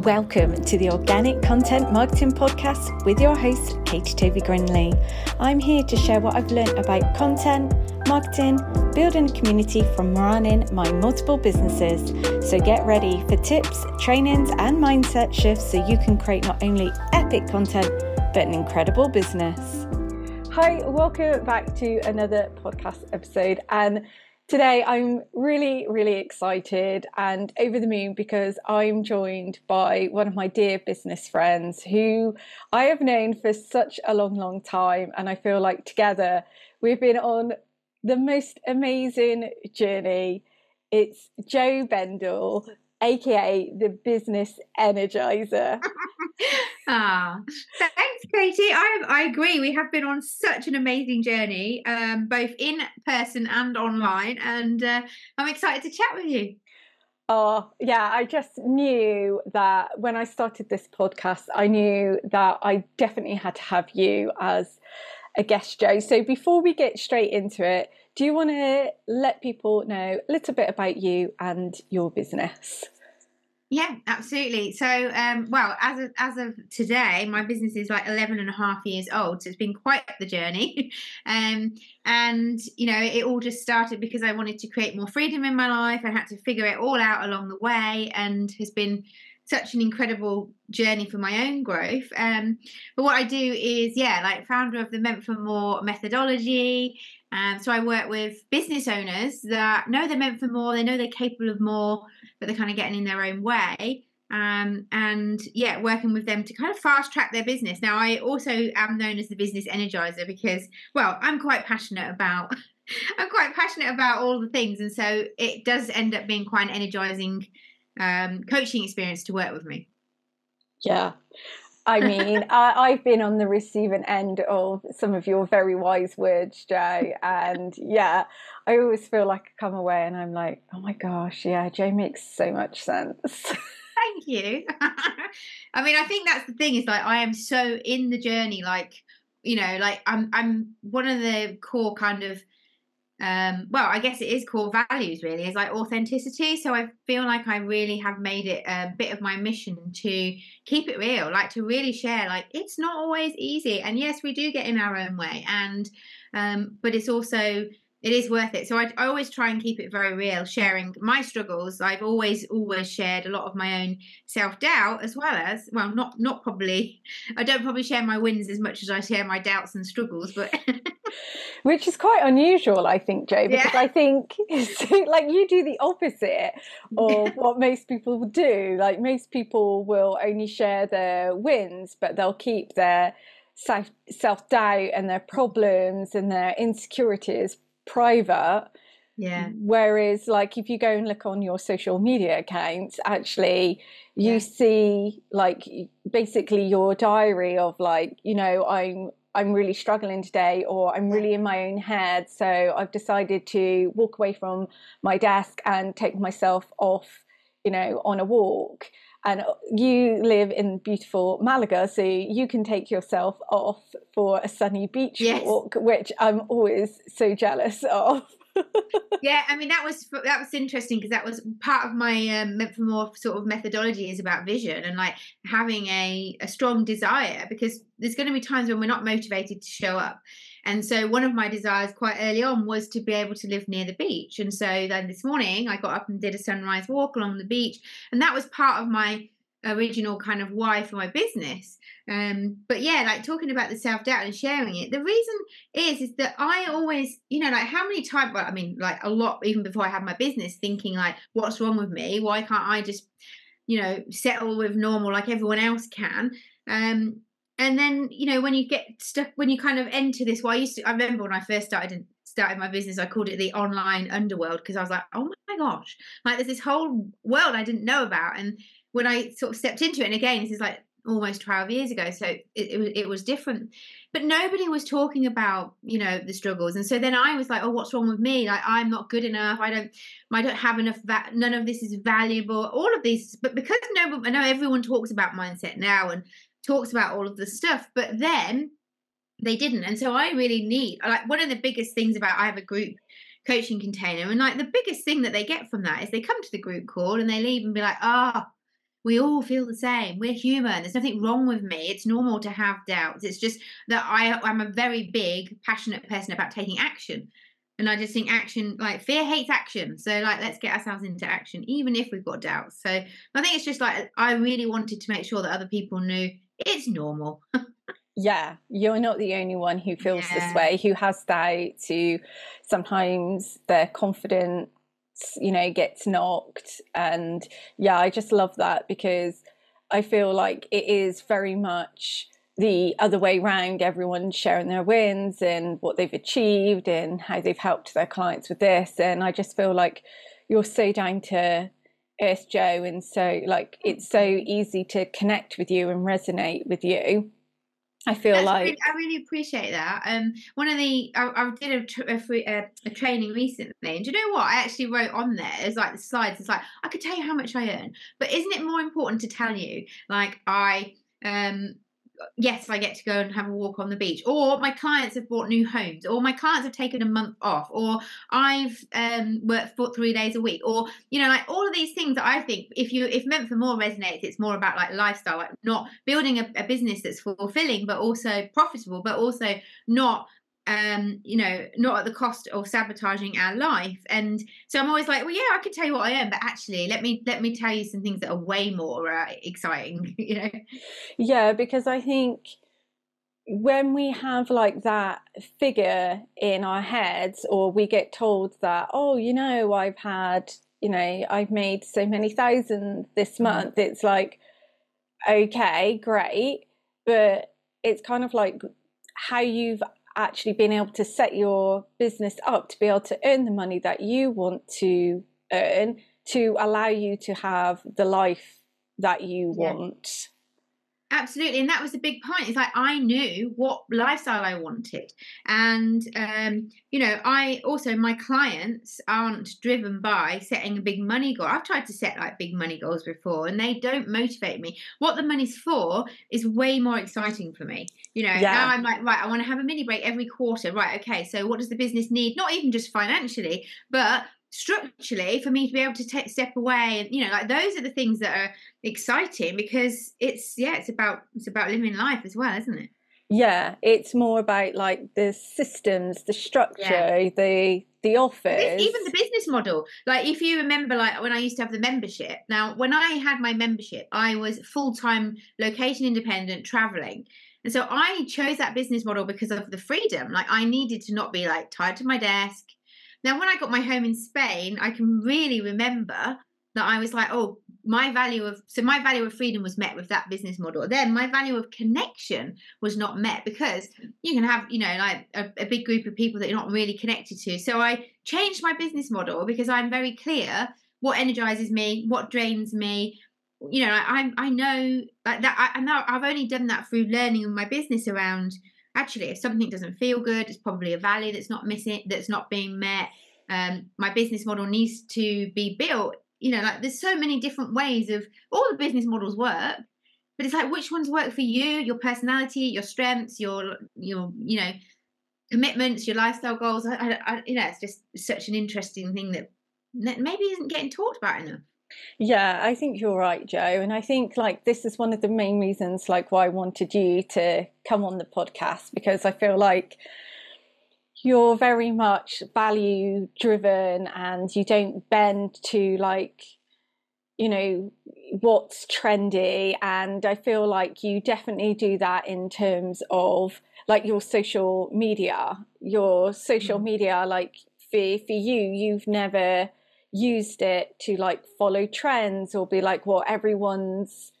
Welcome to the Organic Content Marketing Podcast with your host, Katie Toby Grinley. I'm here to share what I've learned about content, marketing, building a community from running my multiple businesses. So get ready for tips, trainings, and mindset shifts so you can create not only epic content, but an incredible business. Hi, welcome back to another podcast episode. And Today, I'm really, really excited and over the moon because I'm joined by one of my dear business friends who I have known for such a long, long time. And I feel like together we've been on the most amazing journey. It's Jo Bendle, aka the Business Energizer. Ah, thanks, Katie. I I agree. We have been on such an amazing journey, um, both in person and online, and uh, I'm excited to chat with you. Oh, yeah, I just knew that when I started this podcast, I knew that I definitely had to have you as a guest, Jo. So before we get straight into it, do you want to let people know a little bit about you and your business? Yeah, absolutely. So, um, well, as of, as of today, my business is like 11 and a half years old. So it's been quite the journey. um, and, you know, it all just started because I wanted to create more freedom in my life. I had to figure it all out along the way and has been such an incredible journey for my own growth. Um, but what I do is, yeah, like founder of the Meant for More methodology. Um, so I work with business owners that know they're meant for more, they know they're capable of more, but they're kind of getting in their own way. Um, and yeah, working with them to kind of fast track their business. Now, I also am known as the business energizer because, well, I'm quite passionate about. I'm quite passionate about all the things, and so it does end up being quite an energizing um, coaching experience to work with me. Yeah. I mean, I, have been on the receiving end of some of your very wise words, Jay. And yeah, I always feel like I come away and I'm like, oh my gosh, yeah, Jay makes so much sense. Thank you. I mean, I think that's the thing is like I am so in the journey, like, you know, like I'm I'm one of the core kind of um, well, I guess it is core values really, is like authenticity. So I feel like I really have made it a bit of my mission to keep it real, like to really share, like it's not always easy. And yes, we do get in our own way. And, um, but it's also, it is worth it. So I, I always try and keep it very real, sharing my struggles. I've always, always shared a lot of my own self doubt as well as, well, not, not probably, I don't probably share my wins as much as I share my doubts and struggles, but. which is quite unusual, I think, Jo, because yeah. I think like you do the opposite of what most people do. Like most people will only share their wins, but they'll keep their self doubt and their problems and their insecurities private. Yeah. Whereas, like, if you go and look on your social media accounts, actually, you yeah. see like basically your diary of like, you know, I'm I'm really struggling today or I'm really in my own head. So I've decided to walk away from my desk and take myself off, you know, on a walk. And you live in beautiful Malaga, so you can take yourself off for a sunny beach yes. walk, which I'm always so jealous of yeah, I mean that was that was interesting because that was part of my um, meant for more sort of methodology is about vision and like having a a strong desire because there's going to be times when we're not motivated to show up. And so one of my desires quite early on was to be able to live near the beach. And so then this morning I got up and did a sunrise walk along the beach, and that was part of my original kind of why for my business. Um, but yeah, like talking about the self doubt and sharing it. The reason is is that I always, you know, like how many times? Well, I mean, like a lot even before I had my business, thinking like, what's wrong with me? Why can't I just, you know, settle with normal like everyone else can? Um, and then you know when you get stuck, when you kind of enter this. Well, I used to. I remember when I first started started my business, I called it the online underworld because I was like, oh my gosh, like there's this whole world I didn't know about, and when I sort of stepped into it, and again, this is like almost 12 years ago, so it, it, it was different. But nobody was talking about, you know, the struggles. And so then I was like, oh, what's wrong with me? Like, I'm not good enough. I don't, I don't have enough, va- none of this is valuable, all of these. But because no, I know everyone talks about mindset now and talks about all of the stuff, but then they didn't. And so I really need, like, one of the biggest things about, I have a group coaching container. And like the biggest thing that they get from that is they come to the group call and they leave and be like, ah, oh, we all feel the same. We're human. There's nothing wrong with me. It's normal to have doubts. It's just that I, I'm a very big, passionate person about taking action. And I just think action, like fear hates action. So, like, let's get ourselves into action, even if we've got doubts. So, I think it's just like I really wanted to make sure that other people knew it's normal. yeah, you're not the only one who feels yeah. this way, who has doubts, who sometimes their confidence, you know, gets knocked. And yeah, I just love that because I feel like it is very much the other way round everyone sharing their wins and what they've achieved and how they've helped their clients with this and i just feel like you're so down to earth jo and so like it's so easy to connect with you and resonate with you I feel That's like really, I really appreciate that. Um, one of the I, I did a, a, a, a, training recently, and do you know what? I actually wrote on there. It's like the slides. It's like I could tell you how much I earn, but isn't it more important to tell you like I um yes, I get to go and have a walk on the beach, or my clients have bought new homes, or my clients have taken a month off, or I've um, worked for three days a week, or you know, like all of these things that I think if you if meant for more resonates, it's more about like lifestyle, like not building a, a business that's fulfilling but also profitable, but also not um, you know, not at the cost of sabotaging our life. And so I'm always like, well, yeah, I could tell you what I am, but actually, let me let me tell you some things that are way more uh, exciting. You know? Yeah, because I think when we have like that figure in our heads, or we get told that, oh, you know, I've had, you know, I've made so many thousand this mm-hmm. month. It's like, okay, great, but it's kind of like how you've actually being able to set your business up to be able to earn the money that you want to earn to allow you to have the life that you yeah. want. Absolutely, and that was a big point. It's like I knew what lifestyle I wanted, and um, you know, I also my clients aren't driven by setting a big money goal. I've tried to set like big money goals before, and they don't motivate me. What the money's for is way more exciting for me. You know, yeah. now I'm like, right, I want to have a mini break every quarter. Right, okay, so what does the business need? Not even just financially, but structurally for me to be able to take step away and you know like those are the things that are exciting because it's yeah it's about it's about living life as well isn't it? Yeah it's more about like the systems the structure yeah. the the office. even the business model. Like if you remember like when i used to have the membership now when i had my membership i was full-time location independent traveling. And so i chose that business model because of the freedom. Like i needed to not be like tied to my desk now, when I got my home in Spain, I can really remember that I was like, oh, my value of so my value of freedom was met with that business model. Then my value of connection was not met because you can have, you know, like a, a big group of people that you're not really connected to. So I changed my business model because I'm very clear what energizes me, what drains me. You know, I I know like that. I, know I've only done that through learning in my business around actually if something doesn't feel good it's probably a value that's not missing that's not being met. Um, my business model needs to be built you know like there's so many different ways of all the business models work but it's like which ones work for you your personality your strengths your your you know commitments your lifestyle goals? I, I, I you know it's just such an interesting thing that maybe isn't getting talked about enough yeah, I think you're right, Jo. And I think like this is one of the main reasons like why I wanted you to come on the podcast because I feel like you're very much value driven and you don't bend to like you know what's trendy and I feel like you definitely do that in terms of like your social media. Your social mm. media like for for you you've never used it to like follow trends or be like, well, everyone's,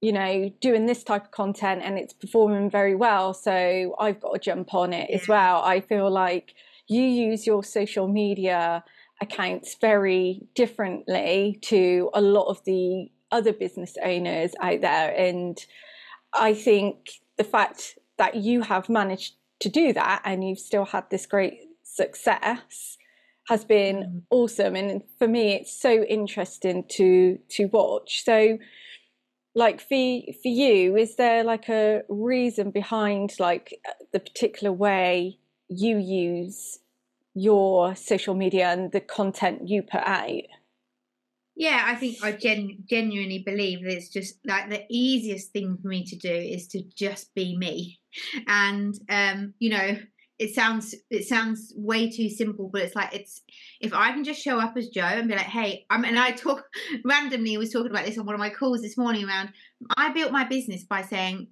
you know, doing this type of content and it's performing very well. So I've got to jump on it yeah. as well. I feel like you use your social media accounts very differently to a lot of the other business owners out there. And I think the fact that you have managed to do that and you've still had this great success has been mm. awesome and for me it's so interesting to to watch so like for for you is there like a reason behind like the particular way you use your social media and the content you put out? Yeah, I think I gen- genuinely believe that it's just like the easiest thing for me to do is to just be me. And um, you know, it sounds it sounds way too simple, but it's like it's if I can just show up as Jo and be like, hey, I'm and I talk randomly was talking about this on one of my calls this morning around I built my business by saying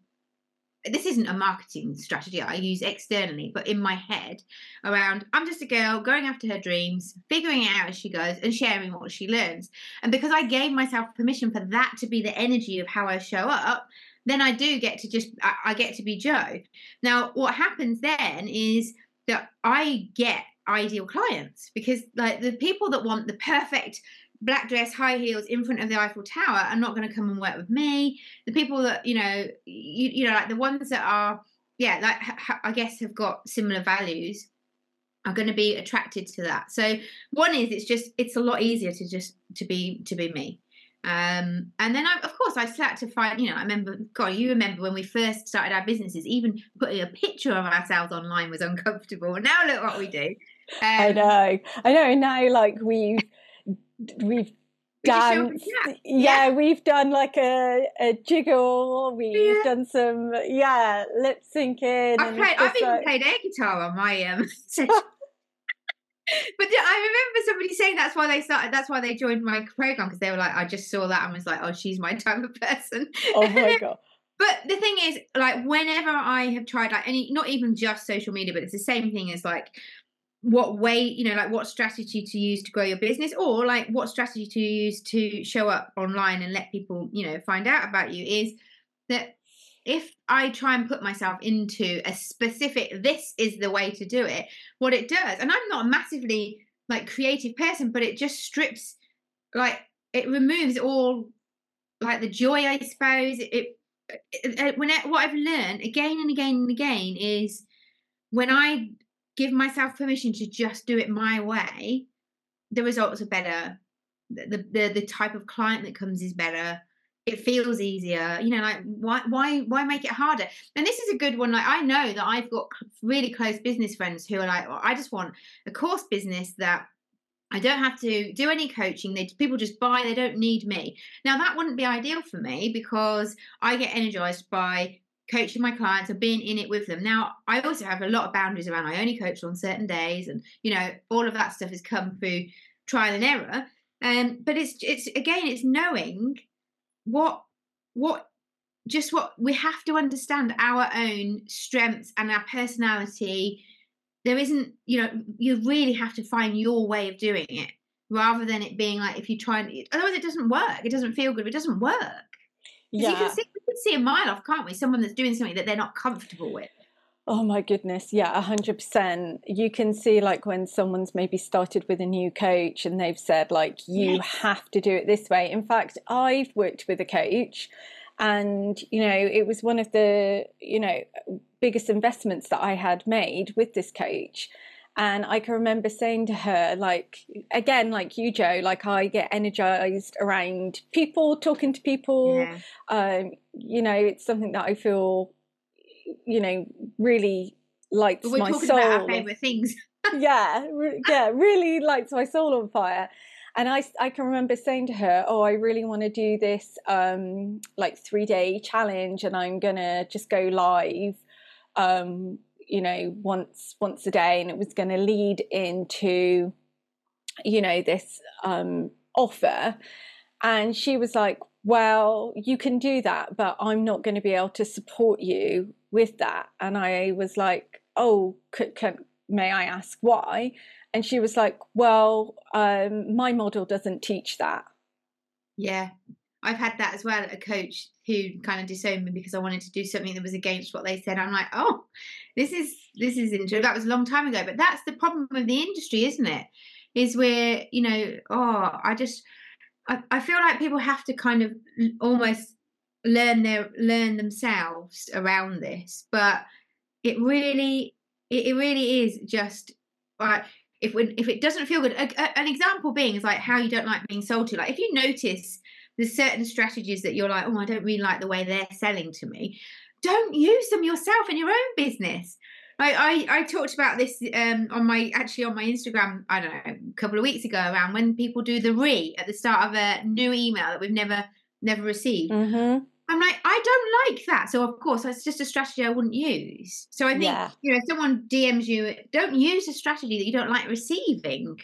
this isn't a marketing strategy I use externally, but in my head around I'm just a girl going after her dreams, figuring it out as she goes, and sharing what she learns. And because I gave myself permission for that to be the energy of how I show up, then I do get to just I, I get to be Jo. Now, what happens then is that I get ideal clients because like the people that want the perfect black dress, high heels in front of the Eiffel Tower are not going to come and work with me. The people that you know, you, you know, like the ones that are, yeah, like ha- I guess have got similar values are going to be attracted to that. So one is it's just it's a lot easier to just to be to be me. Um, and then I, of course I find, you know, I remember, God, you remember when we first started our businesses, even putting a picture of ourselves online was uncomfortable. Now look what we do. Um, I know, I know. Now, like we've we've done yeah. yeah. we've done like a, a jiggle we've yeah. done some yeah lip syncing I've, played, I've even like... played air guitar on my um but yeah, I remember somebody saying that's why they started. That's why they joined my program because they were like, I just saw that and was like, oh, she's my type of person. Oh my god! But the thing is, like, whenever I have tried, like, any, not even just social media, but it's the same thing as like what way you know like what strategy to use to grow your business or like what strategy to use to show up online and let people you know find out about you is that if i try and put myself into a specific this is the way to do it what it does and i'm not a massively like creative person but it just strips like it removes all like the joy i suppose it, it, it when it, what i've learned again and again and again is when i give myself permission to just do it my way, the results are better. The, the the type of client that comes is better. It feels easier. You know, like why why why make it harder? And this is a good one. Like I know that I've got really close business friends who are like, well, I just want a course business that I don't have to do any coaching. They people just buy. They don't need me. Now that wouldn't be ideal for me because I get energized by coaching my clients or being in it with them. Now, I also have a lot of boundaries around I only coach on certain days, and you know, all of that stuff has come through trial and error. Um, but it's it's again, it's knowing what what just what we have to understand our own strengths and our personality. There isn't, you know, you really have to find your way of doing it rather than it being like if you try and otherwise it doesn't work. It doesn't feel good. It doesn't work. Yeah. You can, see, we can see a mile off, can't we? Someone that's doing something that they're not comfortable with. Oh my goodness, yeah, 100%. You can see, like, when someone's maybe started with a new coach and they've said, like, you yes. have to do it this way. In fact, I've worked with a coach and, you know, it was one of the, you know, biggest investments that I had made with this coach. And I can remember saying to her, like, again, like you, Jo, like I get energized around people, talking to people. Yeah. Um, you know, it's something that I feel, you know, really lights we're my talking soul. About our favorite things. yeah, yeah, really lights my soul on fire. And I, I can remember saying to her, "Oh, I really want to do this um, like three day challenge, and I'm gonna just go live um, you know once once a day and it was going to lead into you know this um, offer and she was like well you can do that but i'm not going to be able to support you with that and i was like oh can, can, may i ask why and she was like well um, my model doesn't teach that yeah I've had that as well. A coach who kind of disowned me because I wanted to do something that was against what they said. I'm like, oh, this is this is interesting. That was a long time ago, but that's the problem with the industry, isn't it? Is where you know, oh, I just I, I feel like people have to kind of almost learn their learn themselves around this, but it really it, it really is just like if when if it doesn't feel good. A, a, an example being is like how you don't like being sold to. Like if you notice there's certain strategies that you're like, oh, I don't really like the way they're selling to me. Don't use them yourself in your own business. I, I, I talked about this um, on my actually on my Instagram. I don't know a couple of weeks ago around when people do the re at the start of a new email that we've never never received. Mm-hmm. I'm like, I don't like that. So of course, that's just a strategy I wouldn't use. So I think Yeah. you know, if someone DMs you, don't use a strategy that you don't like receiving.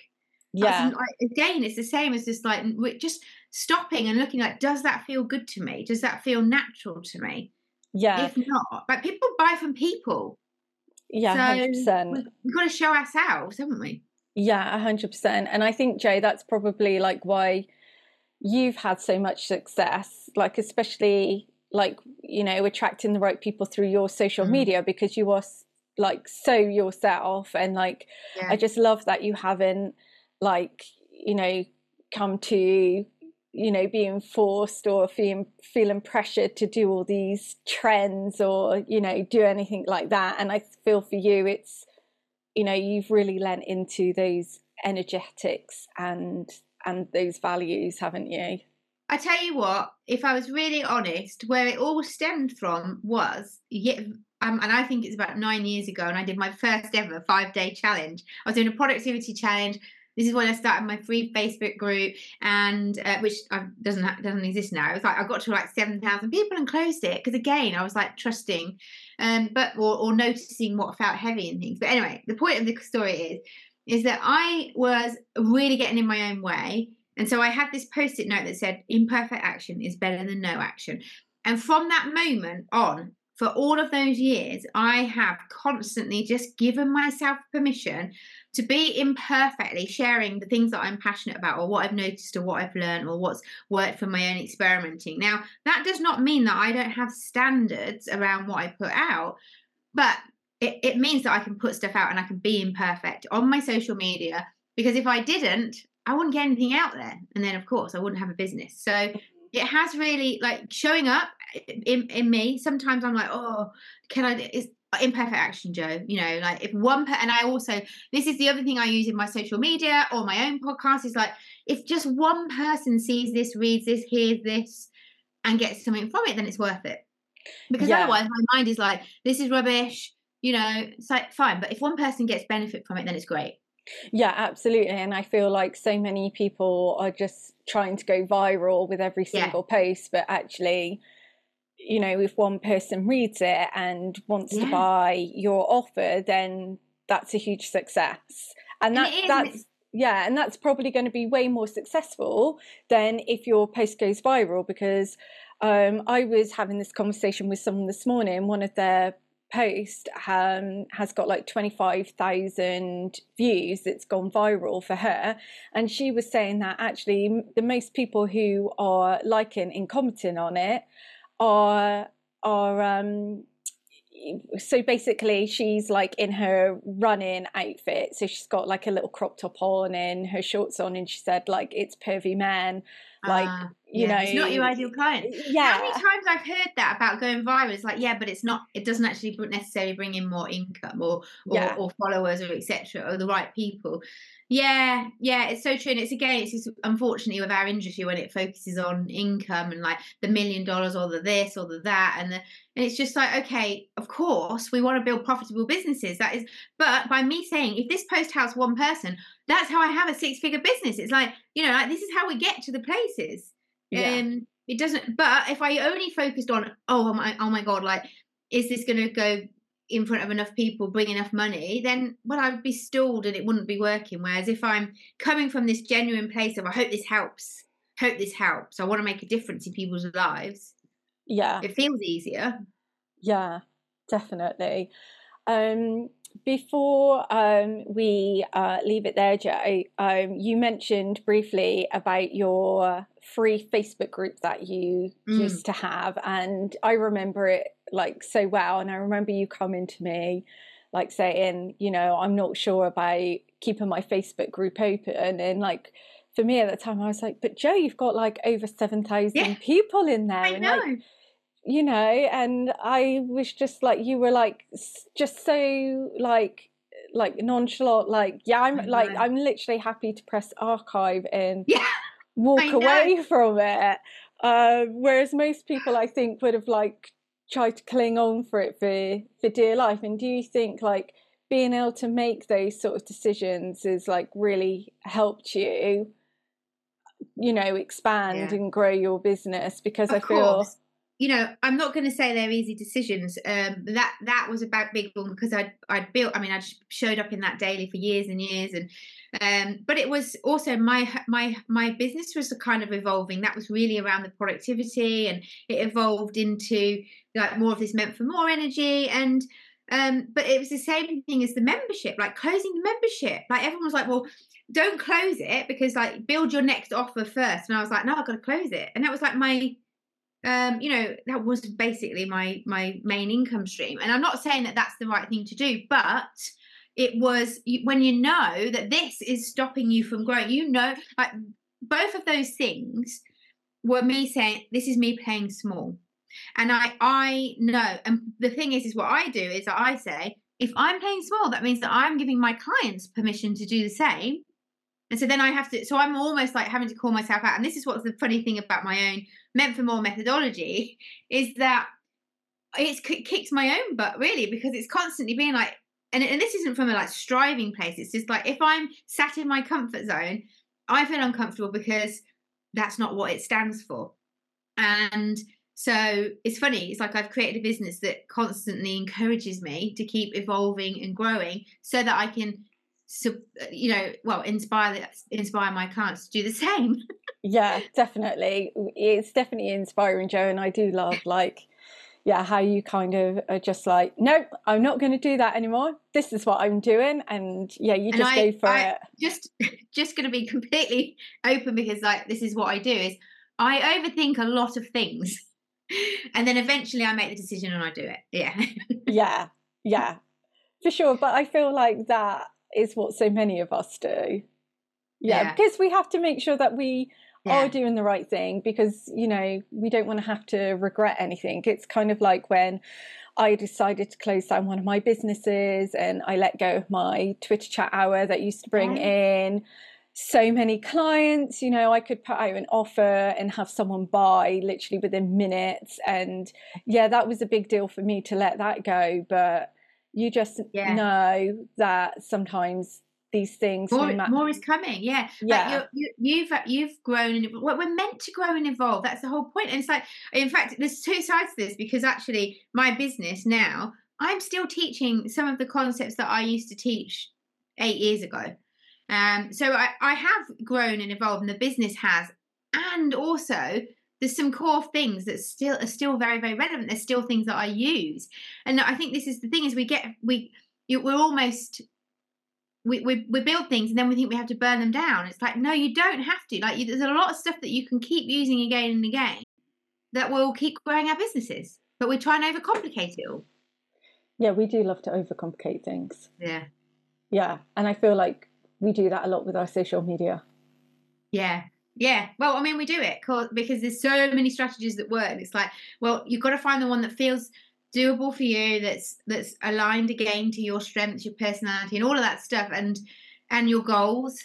Yeah. like, again, it's the same as just like we're just stopping and looking like, does that feel good to me? Does that feel natural to me? Yeah. If not, like people buy from people. Yeah. so Hundred percent. we- we've got to show ourselves, haven't we? Yeah, a hundred percent. And I think, Jay, that's probably like why you've had so much success, like especially like, you know, attracting the right people through your social Mhm. media because you are like so yourself and like Yeah. I just love that you haven't like, you know, come to you know being forced or feeling feeling pressured to do all these trends or you know do anything like that and i feel for you it's you know you've really lent into those energetics and and those values haven't you I tell you what, if I was really honest, where it all stemmed from was, yeah, um, and I think it's about nine years ago, and I did my first ever five day challenge. I was doing a productivity challenge. This is when I started my free Facebook group, and uh, which doesn't doesn't exist now. It was like I got to like seven thousand people and closed it because again I was like trusting, um, but or, or noticing what felt heavy and things. But anyway, the point of the story is is that I was really getting in my own way. And so I had this post it note that said, imperfect action is better than no action. And from that moment on, for all of those years, I have constantly just given myself permission to be imperfectly sharing the things that I'm passionate about or what I've noticed or what I've learned or what's worked for my own experimenting. Now, that does not mean that I don't have standards around what I put out, but it, it means that I can put stuff out and I can be imperfect on my social media because if I didn't, I wouldn't get anything out there. And then, of course, I wouldn't have a business. So mm-hmm. it has really like showing up in, in me. Sometimes I'm like, oh, can I? It's imperfect action, Jo. You know, like if one, per- and I also, this is the other thing I use in my social media or my own podcast is like, if just one person sees this, reads this, hears this, and gets something from it, then it's worth it. Because Yeah. otherwise, my mind is like, this is rubbish. You know, it's like fine. But if one person gets benefit from it, then it's great. yeah absolutely and i feel like so many people are just trying to go viral with every Yeah. single post but actually you know if one person reads it and wants to buy your offer then that's a huge success and And that and that's yeah and that's probably going to be way more successful than if your post goes viral because um, i was having this conversation with someone this morning one of their post um, has got like 25,000 views that's gone viral for her. And she was saying that actually the most people who are liking and commenting on it are are um so basically she's like in her running outfit. So she's got like a little crop top on and her shorts on and she said like it's pervy man like Ah, you yeah, know it's not your ideal client. yeah How many times I've heard that about going viral? It's like, yeah, but it's not. It doesn't actually necessarily bring in more income or or, Yeah. or followers or etc. or the right people. Yeah, yeah, it's so true. And it's again, it's just unfortunately with our industry when it focuses on income and like the million dollars or the this or the that, and the and it's just like, okay, of course we want to build profitable businesses. That is, but by me saying if this post helps one person, that's how I have a six figure business. It's like you know, like this is how we get to the places. Yeah. Um, it doesn't. But if I only focused on, oh my, oh my god, like, is this going to go in front of enough people, bring enough money? Then, well, I'd be stalled and it wouldn't be working. Whereas if I'm coming from this genuine place of, I hope this helps, hope this helps. I want to make a difference in people's lives. yeah It feels easier. Yeah, definitely. Um, before um, we uh, leave it there, Jo, um, you mentioned briefly about your free Facebook group that you Mm. used to have, and I remember it like so well. And I remember you coming to me, like saying, you know, I'm not sure about keeping my Facebook group open, and like. For me at the time, I was like, "But Jo, you've got like over seven thousand Yeah. people in there, I and know. like you know and i was just like you were like just so like like nonchalant like yeah i'm like i'm literally happy to press archive and yeah, walk away from it. Uh, whereas most people i think would have like tried to cling on for it for for dear life. And do you think like being able to make those sort of decisions has like really helped you you know expand yeah. and grow your business? Because of i feel course. You know i'm not going to say they're easy decisions um that that was about big one because i i built i mean i showed up in that daily for years and years and um but it was also my my my business was kind of evolving. That was really around the productivity and it evolved into like more of this meant for more energy and um but it was the same thing as the membership like closing the membership. Like everyone was like well don't close it because like build your next offer first. And i was like no i've got to close it. And that was like my um you know that was basically my my main income stream. And i'm not saying that that's the right thing to do but it was when you know that this is stopping you from growing you know like both of those things were me saying this is me playing small. And i i know and the thing is is what i do is i say if i'm playing small that means that i'm giving my clients permission to do the same. And so then I have to, so I'm almost like having to call myself out. And this is what's the funny thing about my own meant for more methodology is that it's kicked my own butt really because it's constantly being like, and, and this isn't from a like striving place. It's just like if I'm sat in my comfort zone, I feel uncomfortable because that's not what it stands for. And so it's funny. It's like I've created a business that constantly encourages me to keep evolving and growing so that I can you know well inspire inspire my clients to do the same yeah definitely. It's definitely inspiring jo and i do love like yeah how you kind of are just like nope i'm not going to do that anymore. This is what i'm doing and yeah you just I, go for I, it. just just going to be completely open because like this is what i do is i overthink a lot of things and then eventually i make the decision and i do it. Yeah. Yeah yeah. For sure but i feel like that is what so many of us do. Yeah, yeah. because we have to make sure that we yeah. are doing the right thing because, you know, we don't want to have to regret anything. It's kind of like when I decided to close down one of my businesses and I let go of my Twitter chat hour that used to bring in so many clients. You know, I could put out an offer and have someone buy literally within minutes. And yeah, that was a big deal for me to let that go. But you just yeah. know that sometimes these things more, more is coming yeah. Yeah. like you, you've you've grown and we're meant to grow and evolve that's the whole point. point and it's like in fact there's two sides to this because actually my business now i'm still teaching some of the concepts that i used to teach eight years ago. Um so i i have grown and evolved and the business has and also there's some core things that still are still very very relevant there's still things that i use. And i think this is the thing is we get we we're almost we, we, we build things and then we think we have to burn them down. It's like no you don't have to. Like you, there's a lot of stuff that you can keep using again and again that will keep growing our businesses but we try and overcomplicate it all. Yeah we do love to overcomplicate things. Yeah. Yeah and i feel like we do that a lot with our social media. Yeah yeah, well, I mean, we do it because there's so many strategies that work. It's like, well, you've got to find the one that feels doable for you, that's that's aligned again to your strengths, your personality, and all of that stuff, and and your goals.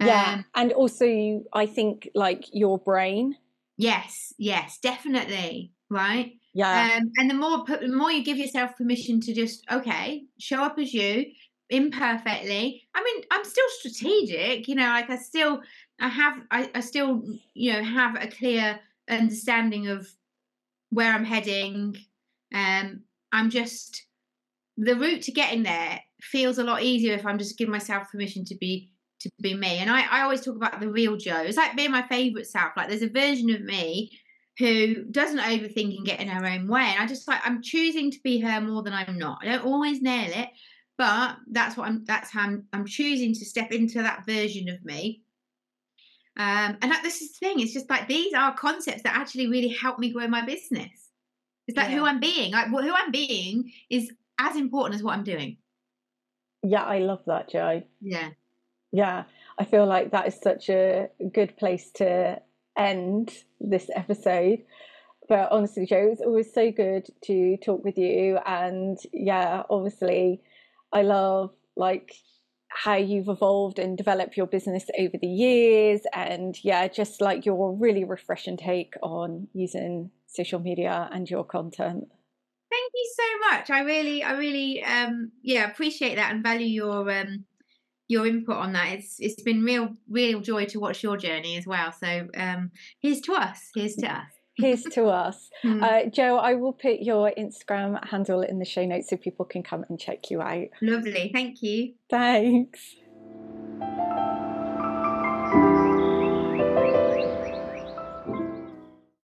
Yeah, um, and also, I think like your brain. Yes, yes, definitely. Right. Yeah. Um, and the more the more you give yourself permission to just okay, show up as you, imperfectly. I mean, I'm still strategic, you know, like I still I have I, I still you know have a clear understanding of where I'm heading. Um, I'm just the route to getting there feels a lot easier if I'm just giving myself permission to be to be me. And I, I always talk about the real Jo. It's like being my favorite self. Like there's a version of me who doesn't overthink and get in her own way. And I just like I'm choosing to be her more than I'm not. I don't always nail it, but that's what I'm that's how I'm, I'm choosing to step into that version of me um, and that, this is the thing, it's just like these are concepts that actually really help me grow my business. It's like yeah. who I'm being. Like who I'm being is as important as what I'm doing. Yeah, I love that, Jo. Yeah. Yeah. I feel like that is such a good place to end this episode. But honestly, Jo, it's always so good to talk with you. And yeah, obviously, I love like how you've evolved and developed your business over the years and yeah just like your really refreshing take on using social media and your content thank you so much. I really, I really, um, yeah, appreciate that and value your um, your input on that. It's it's been real, real joy to watch your journey as well. So um, here's to us. Here's to us. Here's to us. Hmm. Uh, Jo, I will put your Instagram handle in the show notes so people can come and check you out. Lovely. Thank you. Thanks.